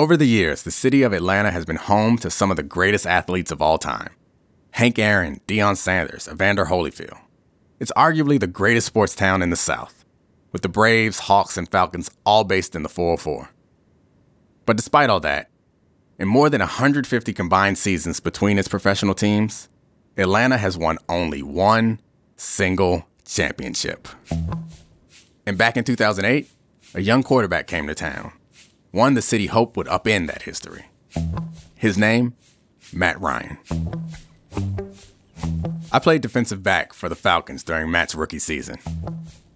Over the years, the city of Atlanta has been home to some of the greatest athletes of all time Hank Aaron, Deion Sanders, Evander Holyfield. It's arguably the greatest sports town in the South, with the Braves, Hawks, and Falcons all based in the 404. But despite all that, in more than 150 combined seasons between its professional teams, Atlanta has won only one single championship. And back in 2008, a young quarterback came to town, one the city hoped would upend that history. His name, Matt Ryan. I played defensive back for the Falcons during Matt's rookie season.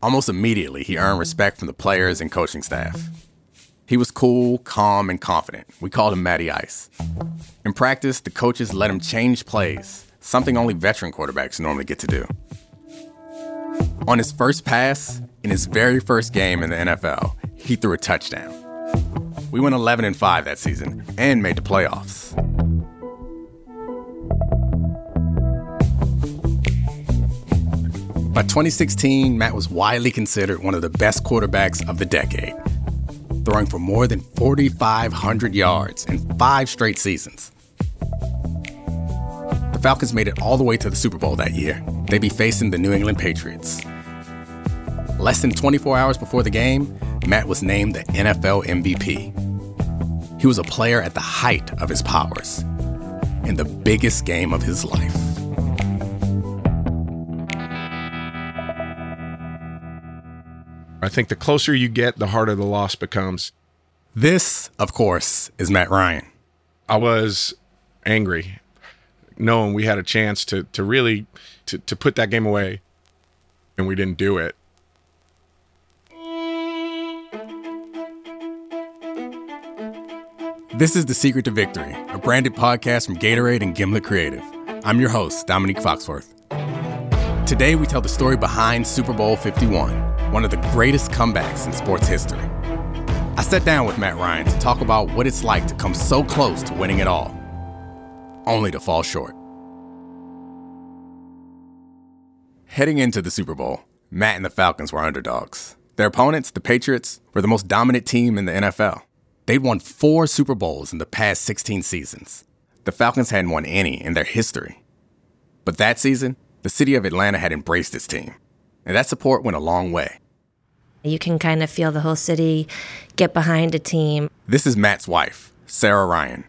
Almost immediately, he earned respect from the players and coaching staff. He was cool, calm, and confident. We called him Matty Ice. In practice, the coaches let him change plays, something only veteran quarterbacks normally get to do. On his first pass, in his very first game in the NFL, he threw a touchdown. We went 11 and 5 that season and made the playoffs. By 2016, Matt was widely considered one of the best quarterbacks of the decade, throwing for more than 4,500 yards in five straight seasons. The Falcons made it all the way to the Super Bowl that year. They'd be facing the New England Patriots. Less than 24 hours before the game, Matt was named the NFL MVP. He was a player at the height of his powers in the biggest game of his life. I think the closer you get, the harder the loss becomes. This, of course, is Matt Ryan. I was angry, knowing we had a chance to to really to, to put that game away, and we didn't do it. This is The Secret to Victory, a branded podcast from Gatorade and Gimlet Creative. I'm your host, Domonique Foxworth. Today, we tell the story behind Super Bowl 51 one of the greatest comebacks in sports history. I sat down with Matt Ryan to talk about what it's like to come so close to winning it all, only to fall short. Heading into the Super Bowl, Matt and the Falcons were underdogs. Their opponents, the Patriots, were the most dominant team in the NFL. They'd won four Super Bowls in the past 16 seasons. The Falcons hadn't won any in their history. But that season, the city of Atlanta had embraced this team, and that support went a long way. You can kind of feel the whole city get behind a team. This is Matt's wife, Sarah Ryan.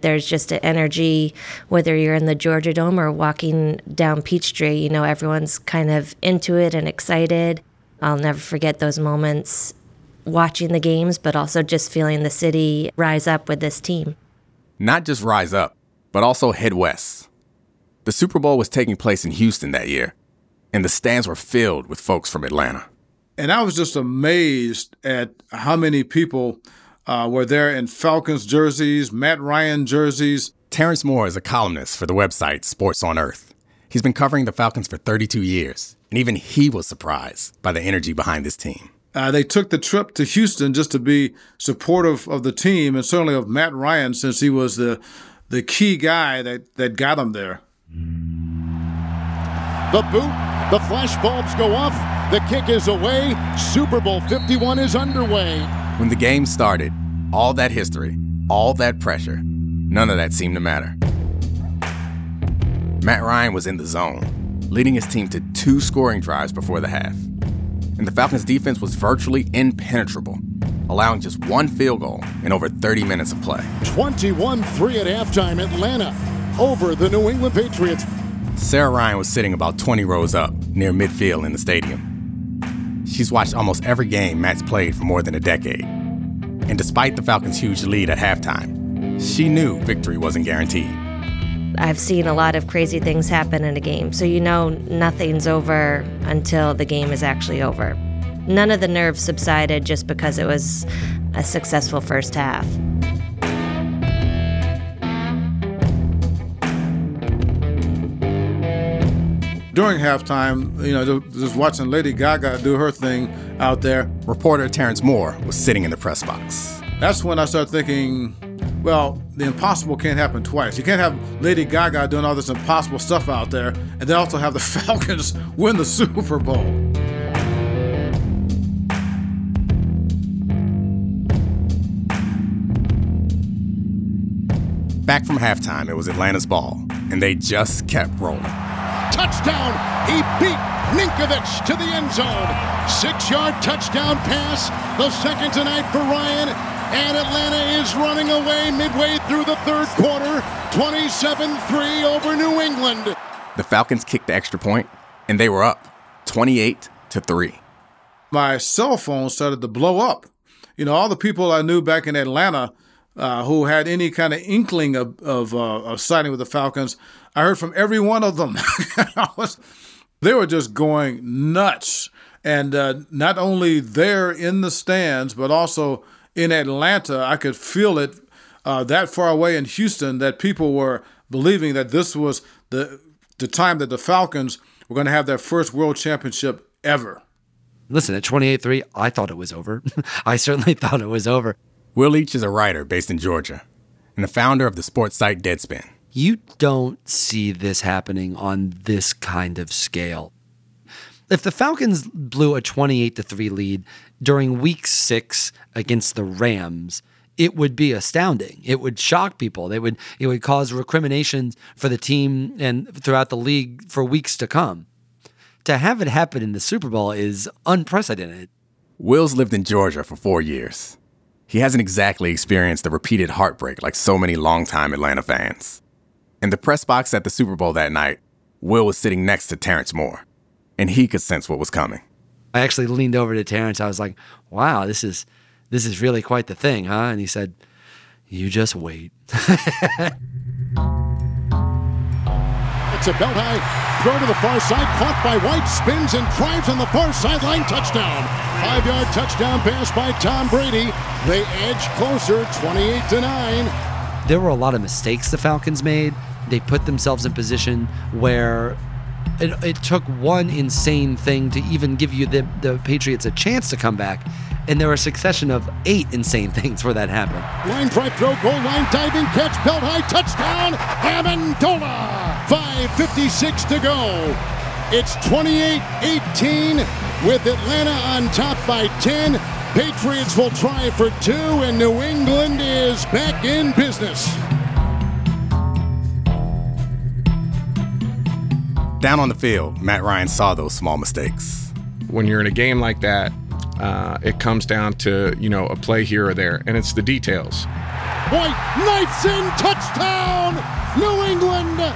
There's just an energy, whether you're in the Georgia Dome or walking down Peachtree, you know, everyone's kind of into it and excited. I'll never forget those moments watching the games, but also just feeling the city rise up with this team. Not just rise up, but also head west. The Super Bowl was taking place in Houston that year, and the stands were filled with folks from Atlanta. And I was just amazed at how many people uh, were there in Falcons jerseys, Matt Ryan jerseys. Terrence Moore is a columnist for the website Sports on Earth. He's been covering the Falcons for 32 years, and even he was surprised by the energy behind this team. Uh, they took the trip to Houston just to be supportive of the team and certainly of Matt Ryan since he was the the key guy that, that got them there. The boot, the flash bulbs go off. The kick is away. Super Bowl 51 is underway. When the game started, all that history, all that pressure, none of that seemed to matter. Matt Ryan was in the zone, leading his team to two scoring drives before the half. And the Falcons' defense was virtually impenetrable, allowing just one field goal in over 30 minutes of play. 21 3 at halftime, Atlanta over the New England Patriots. Sarah Ryan was sitting about 20 rows up near midfield in the stadium. She's watched almost every game Matt's played for more than a decade. And despite the Falcons' huge lead at halftime, she knew victory wasn't guaranteed. I've seen a lot of crazy things happen in a game, so you know nothing's over until the game is actually over. None of the nerves subsided just because it was a successful first half. during halftime, you know, just watching Lady Gaga do her thing out there. Reporter Terrence Moore was sitting in the press box. That's when I started thinking, well, the impossible can't happen twice. You can't have Lady Gaga doing all this impossible stuff out there and then also have the Falcons win the Super Bowl. Back from halftime, it was Atlanta's ball, and they just kept rolling. Touchdown! He beat Ninkovich to the end zone. Six yard touchdown pass, the second tonight for Ryan. And Atlanta is running away midway through the third quarter, 27 3 over New England. The Falcons kicked the extra point, and they were up 28 to 3. My cell phone started to blow up. You know, all the people I knew back in Atlanta uh, who had any kind of inkling of, of, uh, of siding with the Falcons, I heard from every one of them. was, they were just going nuts. And uh, not only there in the stands, but also in Atlanta, I could feel it uh, that far away in Houston that people were believing that this was the the time that the Falcons were going to have their first world championship ever. Listen, at 28 3, I thought it was over. I certainly thought it was over. Will Leitch is a writer based in Georgia and the founder of the sports site Deadspin. You don't see this happening on this kind of scale. If the Falcons blew a 28 to 3 lead during week six against the Rams, it would be astounding. It would shock people. They would it would cause recriminations for the team and throughout the league for weeks to come. To have it happen in the Super Bowl is unprecedented. Will's lived in Georgia for four years. He hasn't exactly experienced the repeated heartbreak like so many longtime Atlanta fans. In the press box at the Super Bowl that night, Will was sitting next to Terrence Moore, and he could sense what was coming. I actually leaned over to Terrence. I was like, "Wow, this is this is really quite the thing, huh?" And he said, "You just wait." It's a belt high throw to the far side, caught by White, spins and drives on the far sideline, touchdown. Five yard touchdown pass by Tom Brady. They edge closer, 28 to 9. There were a lot of mistakes the Falcons made. They put themselves in position where it, it took one insane thing to even give you the, the Patriots a chance to come back. And there were a succession of eight insane things where that happened. Line drive throw, goal line diving catch, belt high touchdown, Amendola. 5.56 to go. It's 28 18 with Atlanta on top by 10. Patriots will try for two, and New England is back in business. Down on the field, Matt Ryan saw those small mistakes. When you're in a game like that, uh, it comes down to you know a play here or there, and it's the details. White knifes in touchdown, New England.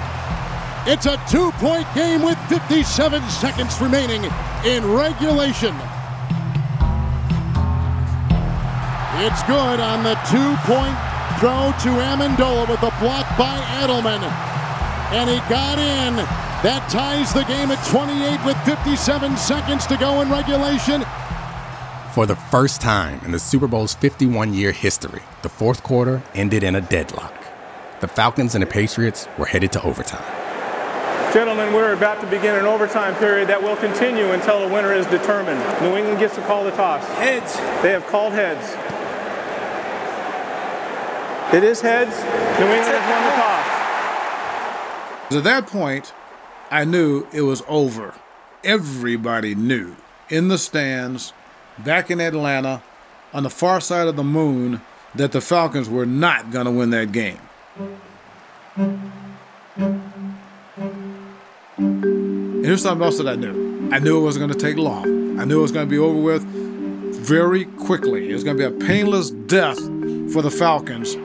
It's a two-point game with 57 seconds remaining in regulation. It's good on the two-point throw to Amendola with a block by Edelman, and he got in. That ties the game at 28 with 57 seconds to go in regulation. For the first time in the Super Bowl's 51 year history, the fourth quarter ended in a deadlock. The Falcons and the Patriots were headed to overtime. Gentlemen, we're about to begin an overtime period that will continue until the winner is determined. New England gets to call the toss. Heads. They have called heads. It is heads. New England has won the toss. At that point, I knew it was over. Everybody knew in the stands, back in Atlanta, on the far side of the moon, that the Falcons were not going to win that game. And here's something else that I knew. I knew it wasn't going to take long. I knew it was going to be over with very quickly. It was going to be a painless death for the Falcons.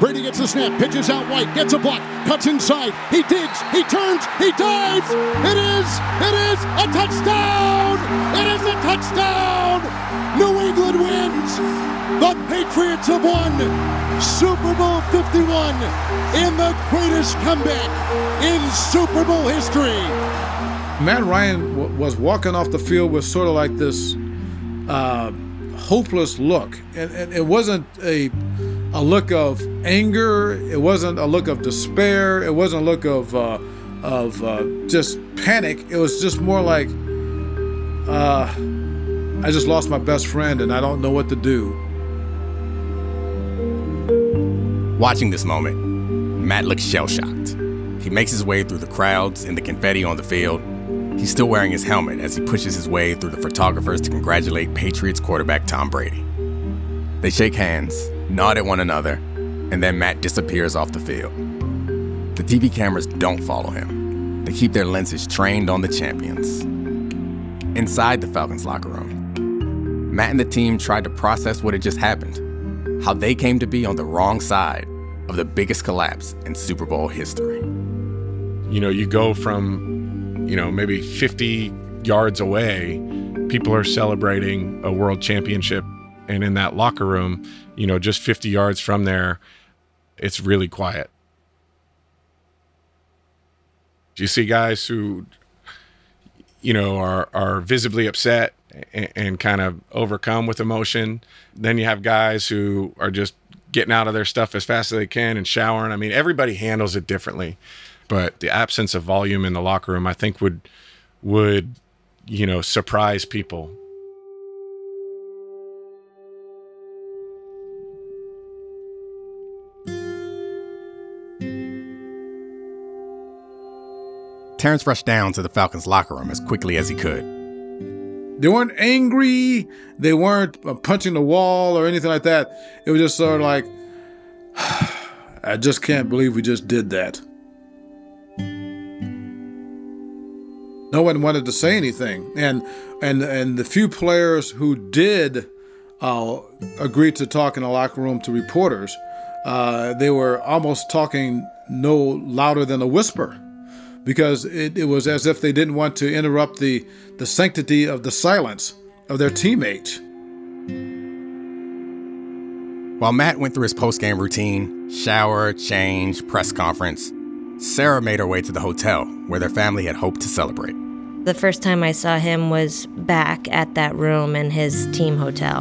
Brady gets the snap, pitches out White, gets a block, cuts inside, he digs, he turns, he dives. It is, it is a touchdown! It is a touchdown! New England wins. The Patriots have won Super Bowl 51 in the greatest comeback in Super Bowl history. Matt Ryan w- was walking off the field with sort of like this uh, hopeless look, and, and it wasn't a a look of anger. It wasn't a look of despair. It wasn't a look of uh, of uh, just panic. It was just more like uh, I just lost my best friend, and I don't know what to do. Watching this moment, Matt looks shell shocked. He makes his way through the crowds and the confetti on the field. He's still wearing his helmet as he pushes his way through the photographers to congratulate Patriots quarterback Tom Brady. They shake hands, nod at one another, and then Matt disappears off the field. The TV cameras don't follow him. They keep their lenses trained on the champions. Inside the Falcons locker room, Matt and the team tried to process what had just happened how they came to be on the wrong side of the biggest collapse in Super Bowl history. You know, you go from, you know, maybe 50 yards away, people are celebrating a world championship. And in that locker room, you know, just 50 yards from there, it's really quiet. You see guys who, you know, are, are visibly upset and, and kind of overcome with emotion? Then you have guys who are just getting out of their stuff as fast as they can and showering. I mean, everybody handles it differently, but the absence of volume in the locker room, I think, would would you know surprise people. Terrence rushed down to the Falcons' locker room as quickly as he could. They weren't angry. They weren't uh, punching the wall or anything like that. It was just sort of like, I just can't believe we just did that. No one wanted to say anything, and and and the few players who did uh, agree to talk in the locker room to reporters, uh, they were almost talking no louder than a whisper because it, it was as if they didn't want to interrupt the, the sanctity of the silence of their teammates. While Matt went through his post-game routine, shower, change, press conference, Sarah made her way to the hotel where their family had hoped to celebrate. The first time I saw him was back at that room in his team hotel.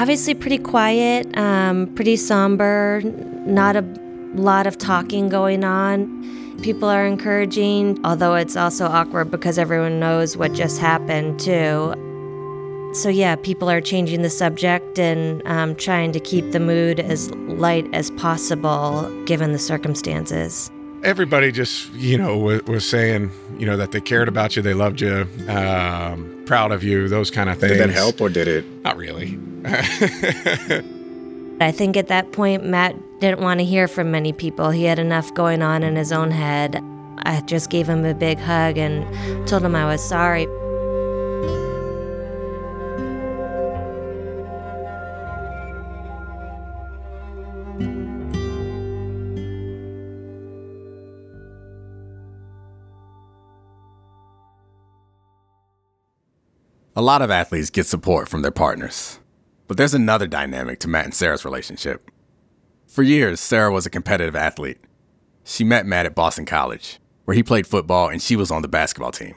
Obviously, pretty quiet, um, pretty somber, not a lot of talking going on people are encouraging, although it's also awkward because everyone knows what just happened, too. So, yeah, people are changing the subject and um, trying to keep the mood as light as possible given the circumstances. Everybody just, you know, was, was saying, you know, that they cared about you, they loved you, um, proud of you, those kind of things. Did that help or did it? Not really. I think at that point, Matt didn't want to hear from many people. He had enough going on in his own head. I just gave him a big hug and told him I was sorry. A lot of athletes get support from their partners. But there's another dynamic to Matt and Sarah's relationship. For years, Sarah was a competitive athlete. She met Matt at Boston College, where he played football and she was on the basketball team.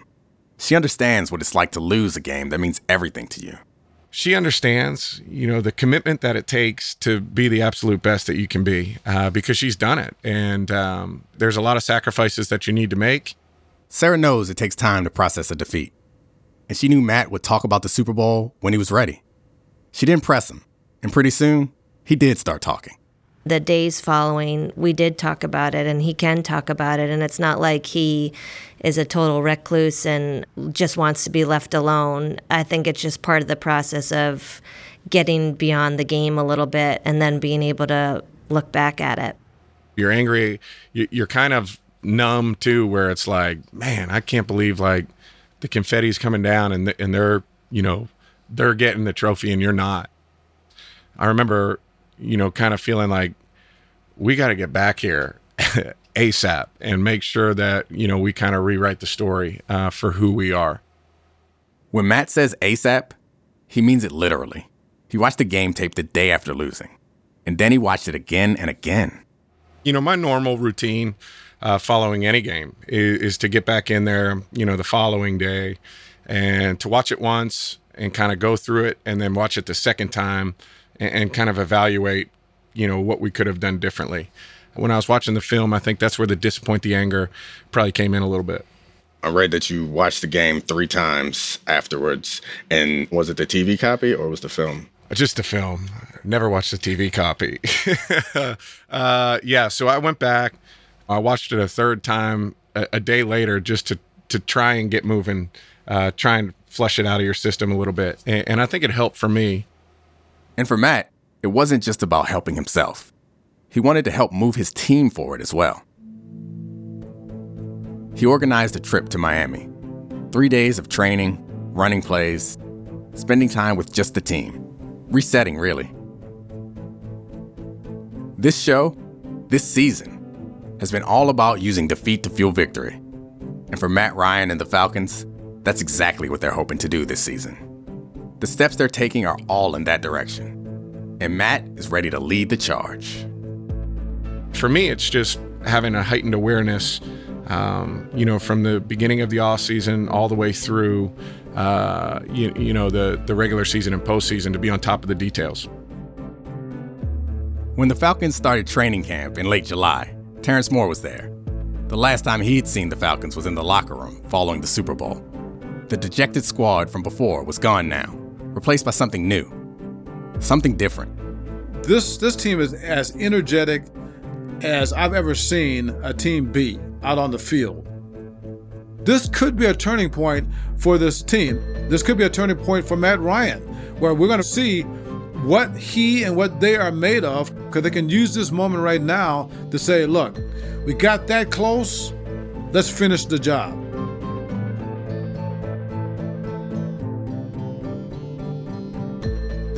She understands what it's like to lose a game that means everything to you. She understands, you know, the commitment that it takes to be the absolute best that you can be, uh, because she's done it, and um, there's a lot of sacrifices that you need to make. Sarah knows it takes time to process a defeat, and she knew Matt would talk about the Super Bowl when he was ready. She didn't press him, and pretty soon, he did start talking. The days following, we did talk about it, and he can talk about it. And it's not like he is a total recluse and just wants to be left alone. I think it's just part of the process of getting beyond the game a little bit and then being able to look back at it. You're angry, you're kind of numb too, where it's like, man, I can't believe like the confetti's coming down and, and they're, you know, they're getting the trophy and you're not. I remember, you know, kind of feeling like we got to get back here ASAP and make sure that, you know, we kind of rewrite the story uh, for who we are. When Matt says ASAP, he means it literally. He watched the game tape the day after losing, and then he watched it again and again. You know, my normal routine uh, following any game is, is to get back in there, you know, the following day and to watch it once and kind of go through it and then watch it the second time and, and kind of evaluate, you know, what we could have done differently. When I was watching the film, I think that's where the disappoint, the anger probably came in a little bit. I read that you watched the game three times afterwards. And was it the TV copy or was the film? Just the film. Never watched the TV copy. uh, yeah, so I went back. I watched it a third time a, a day later just to to try and get moving, uh, try and flush it out of your system a little bit. And, and I think it helped for me. And for Matt, it wasn't just about helping himself. He wanted to help move his team forward as well. He organized a trip to Miami. Three days of training, running plays, spending time with just the team. Resetting, really. This show, this season, has been all about using defeat to fuel victory. And for Matt Ryan and the Falcons, that's exactly what they're hoping to do this season. The steps they're taking are all in that direction. And Matt is ready to lead the charge. For me, it's just having a heightened awareness, um, you know, from the beginning of the off season all the way through, uh, you, you know, the, the regular season and postseason to be on top of the details. When the Falcons started training camp in late July, Terrence Moore was there. The last time he'd seen the Falcons was in the locker room following the Super Bowl. The dejected squad from before was gone now, replaced by something new, something different. This this team is as energetic as I've ever seen a team be out on the field. This could be a turning point for this team. This could be a turning point for Matt Ryan, where we're going to see what he and what they are made of, because they can use this moment right now to say, look, we got that close, let's finish the job.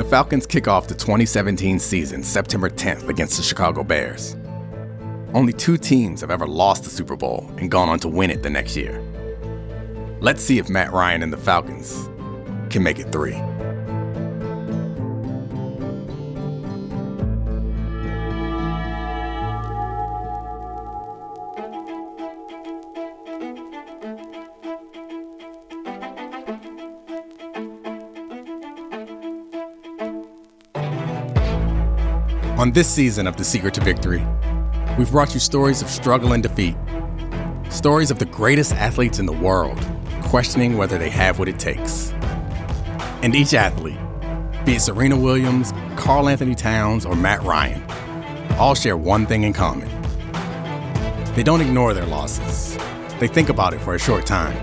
Falcons kick off the 2017 season September 10th against the Chicago Bears. Only two teams have ever lost the Super Bowl and gone on to win it the next year. Let's see if Matt Ryan and the Falcons can make it three. On this season of The Secret to Victory, we've brought you stories of struggle and defeat. Stories of the greatest athletes in the world questioning whether they have what it takes. And each athlete, be it Serena Williams, Karl Anthony Towns, or Matt Ryan, all share one thing in common. They don't ignore their losses. They think about it for a short time.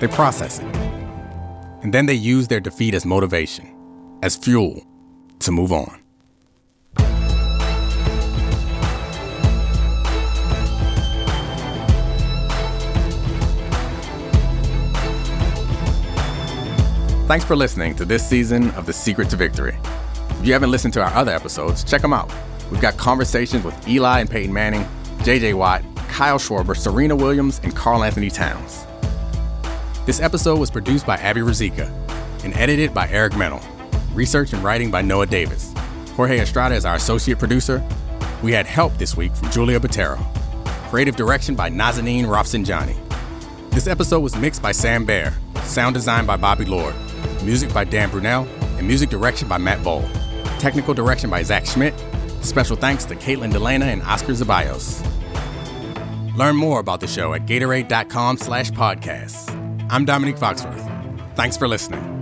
They process it. And then they use their defeat as motivation, as fuel to move on. Thanks for listening to this season of The Secret to Victory. If you haven't listened to our other episodes, check them out. We've got conversations with Eli and Peyton Manning, JJ Watt, Kyle Schwarber, Serena Williams, and Karl Anthony Towns. This episode was produced by Abby Razika and edited by Eric Mennel. Research and writing by Noah Davis. Jorge Estrada is our associate producer. We had help this week from Julia Botero. Creative direction by Nazanin Rafsanjani. This episode was mixed by Sam Baer. Sound design by Bobby Lord music by Dan Brunell, and music direction by Matt Bowl. Technical direction by Zach Schmidt. Special thanks to Caitlin Delana and Oscar Zabayos. Learn more about the show at Gatorade.com slash podcasts. I'm Domonique Foxworth. Thanks for listening.